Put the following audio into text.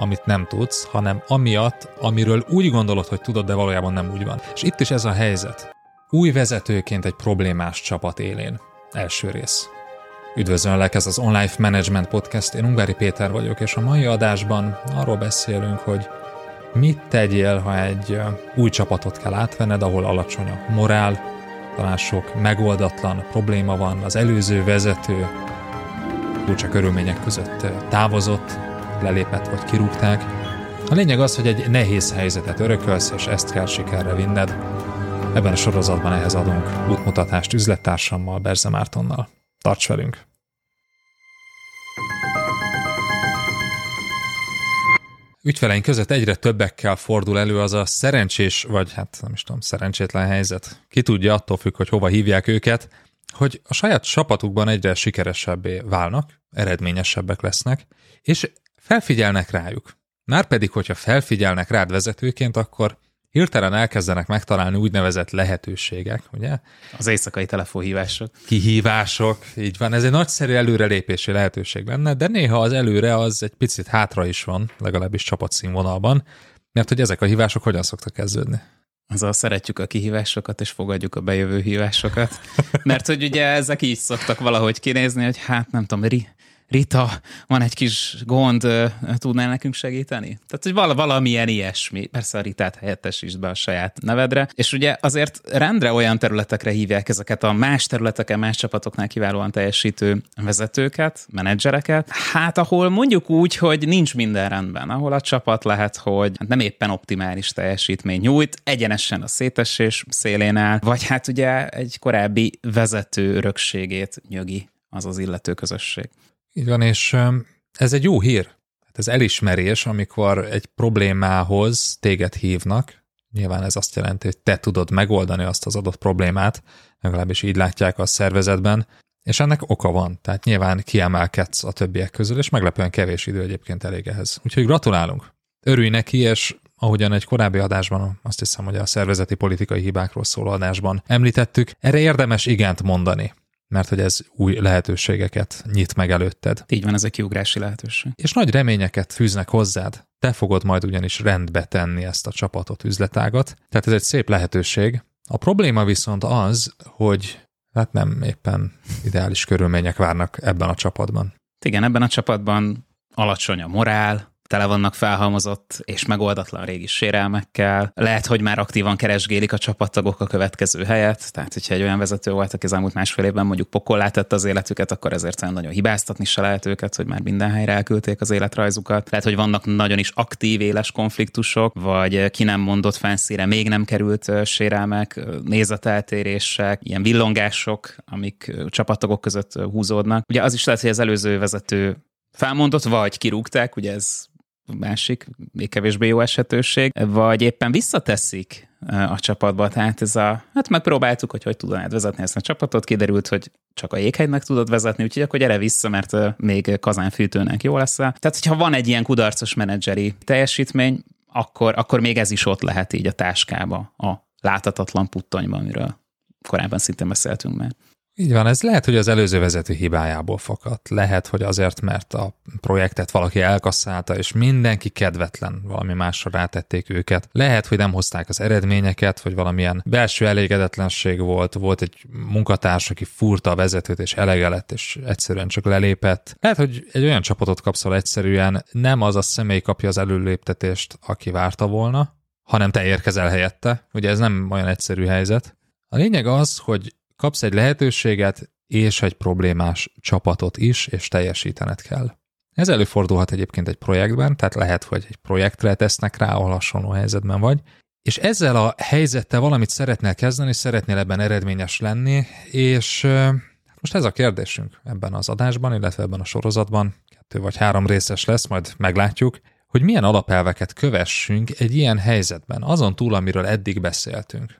amit nem tudsz, hanem amiatt, amiről úgy gondolod, hogy tudod, de valójában nem úgy van. És itt is ez a helyzet. Új vezetőként egy problémás csapat élén. Első rész. Üdvözöllek, ez az Online Management Podcast, én Ungári Péter vagyok, és a mai adásban arról beszélünk, hogy mit tegyél, ha egy új csapatot kell átvenned, ahol alacsony a morál, talán sok megoldatlan probléma van, az előző vezető furcsa körülmények között távozott, lelépett vagy kirúgták. A lényeg az, hogy egy nehéz helyzetet örökölsz, és ezt kell sikerre vinned. Ebben a sorozatban ehhez adunk útmutatást üzlettársammal, Berze Mártonnal. Tarts velünk! Ügyfeleink között egyre többekkel fordul elő az a szerencsés, vagy hát nem is tudom, szerencsétlen helyzet. Ki tudja, attól függ, hogy hova hívják őket, hogy a saját csapatukban egyre sikeresebbé válnak, eredményesebbek lesznek, és felfigyelnek rájuk. Márpedig, hogyha felfigyelnek rád vezetőként, akkor hirtelen elkezdenek megtalálni úgynevezett lehetőségek, ugye? Az éjszakai telefonhívások. Kihívások, így van. Ez egy nagyszerű előrelépési lehetőség lenne, de néha az előre az egy picit hátra is van, legalábbis csapatszínvonalban, mert hogy ezek a hívások hogyan szoktak kezdődni? a szeretjük a kihívásokat, és fogadjuk a bejövő hívásokat. Mert hogy ugye ezek így szoktak valahogy kinézni, hogy hát nem tudom, ri, Rita, van egy kis gond, tudnál nekünk segíteni? Tehát, hogy vala, valamilyen ilyesmi. Persze a Ritát helyettesítsd be a saját nevedre. És ugye azért rendre olyan területekre hívják ezeket a más területeken, más csapatoknál kiválóan teljesítő vezetőket, menedzsereket. Hát ahol mondjuk úgy, hogy nincs minden rendben, ahol a csapat lehet, hogy hát nem éppen optimális teljesítmény nyújt, egyenesen a szétesés szélén áll, vagy hát ugye egy korábbi vezető örökségét nyögi az az illető közösség. Így van, és ez egy jó hír. Hát ez elismerés, amikor egy problémához téged hívnak. Nyilván ez azt jelenti, hogy te tudod megoldani azt az adott problémát, legalábbis így látják a szervezetben, és ennek oka van, tehát nyilván kiemelkedsz a többiek közül, és meglepően kevés idő egyébként elég ehhez. Úgyhogy gratulálunk! Örülj neki, és ahogyan egy korábbi adásban, azt hiszem, hogy a szervezeti politikai hibákról szóló adásban említettük, erre érdemes igent mondani mert hogy ez új lehetőségeket nyit meg előtted. Így van, ez egy kiugrási lehetőség. És nagy reményeket fűznek hozzád. Te fogod majd ugyanis rendbe tenni ezt a csapatot, üzletágat. Tehát ez egy szép lehetőség. A probléma viszont az, hogy hát nem éppen ideális körülmények várnak ebben a csapatban. Igen, ebben a csapatban alacsony a morál, tele vannak felhalmozott és megoldatlan régi sérelmekkel. Lehet, hogy már aktívan keresgélik a csapattagok a következő helyet, tehát hogyha egy olyan vezető volt, aki az elmúlt másfél évben mondjuk pokollá tette az életüket, akkor ezért olyan nagyon hibáztatni se lehet őket, hogy már minden helyre elküldték az életrajzukat. Lehet, hogy vannak nagyon is aktív éles konfliktusok, vagy ki nem mondott fenszére még nem került sérelmek, nézeteltérések, ilyen villongások, amik csapattagok között húzódnak. Ugye az is lehet, hogy az előző vezető felmondott, vagy kirúgták, ugye ez másik, még kevésbé jó esetőség, vagy éppen visszateszik a csapatba. Tehát ez a, hát megpróbáltuk, hogy hogy tudnád vezetni ezt a csapatot, kiderült, hogy csak a jéghegynek tudod vezetni, úgyhogy akkor gyere vissza, mert még kazánfűtőnek jó lesz. Tehát, hogyha van egy ilyen kudarcos menedzseri teljesítmény, akkor, akkor még ez is ott lehet így a táskába, a látatatlan puttonyban, amiről korábban szintén beszéltünk már. Így van, ez lehet, hogy az előző vezető hibájából fakadt. Lehet, hogy azért, mert a projektet valaki elkasszálta, és mindenki kedvetlen, valami másra rátették őket. Lehet, hogy nem hozták az eredményeket, vagy valamilyen belső elégedetlenség volt, volt egy munkatárs, aki furta a vezetőt, és elege lett, és egyszerűen csak lelépett. Lehet, hogy egy olyan csapatot kapsz, egyszerűen nem az a személy kapja az előléptetést, aki várta volna, hanem te érkezel helyette. Ugye ez nem olyan egyszerű helyzet. A lényeg az, hogy Kapsz egy lehetőséget és egy problémás csapatot is, és teljesítened kell. Ez előfordulhat egyébként egy projektben, tehát lehet, hogy egy projektre tesznek rá, ahol hasonló helyzetben vagy, és ezzel a helyzettel valamit szeretnél kezdeni, szeretnél ebben eredményes lenni, és most ez a kérdésünk ebben az adásban, illetve ebben a sorozatban, kettő vagy három részes lesz, majd meglátjuk, hogy milyen alapelveket kövessünk egy ilyen helyzetben, azon túl, amiről eddig beszéltünk.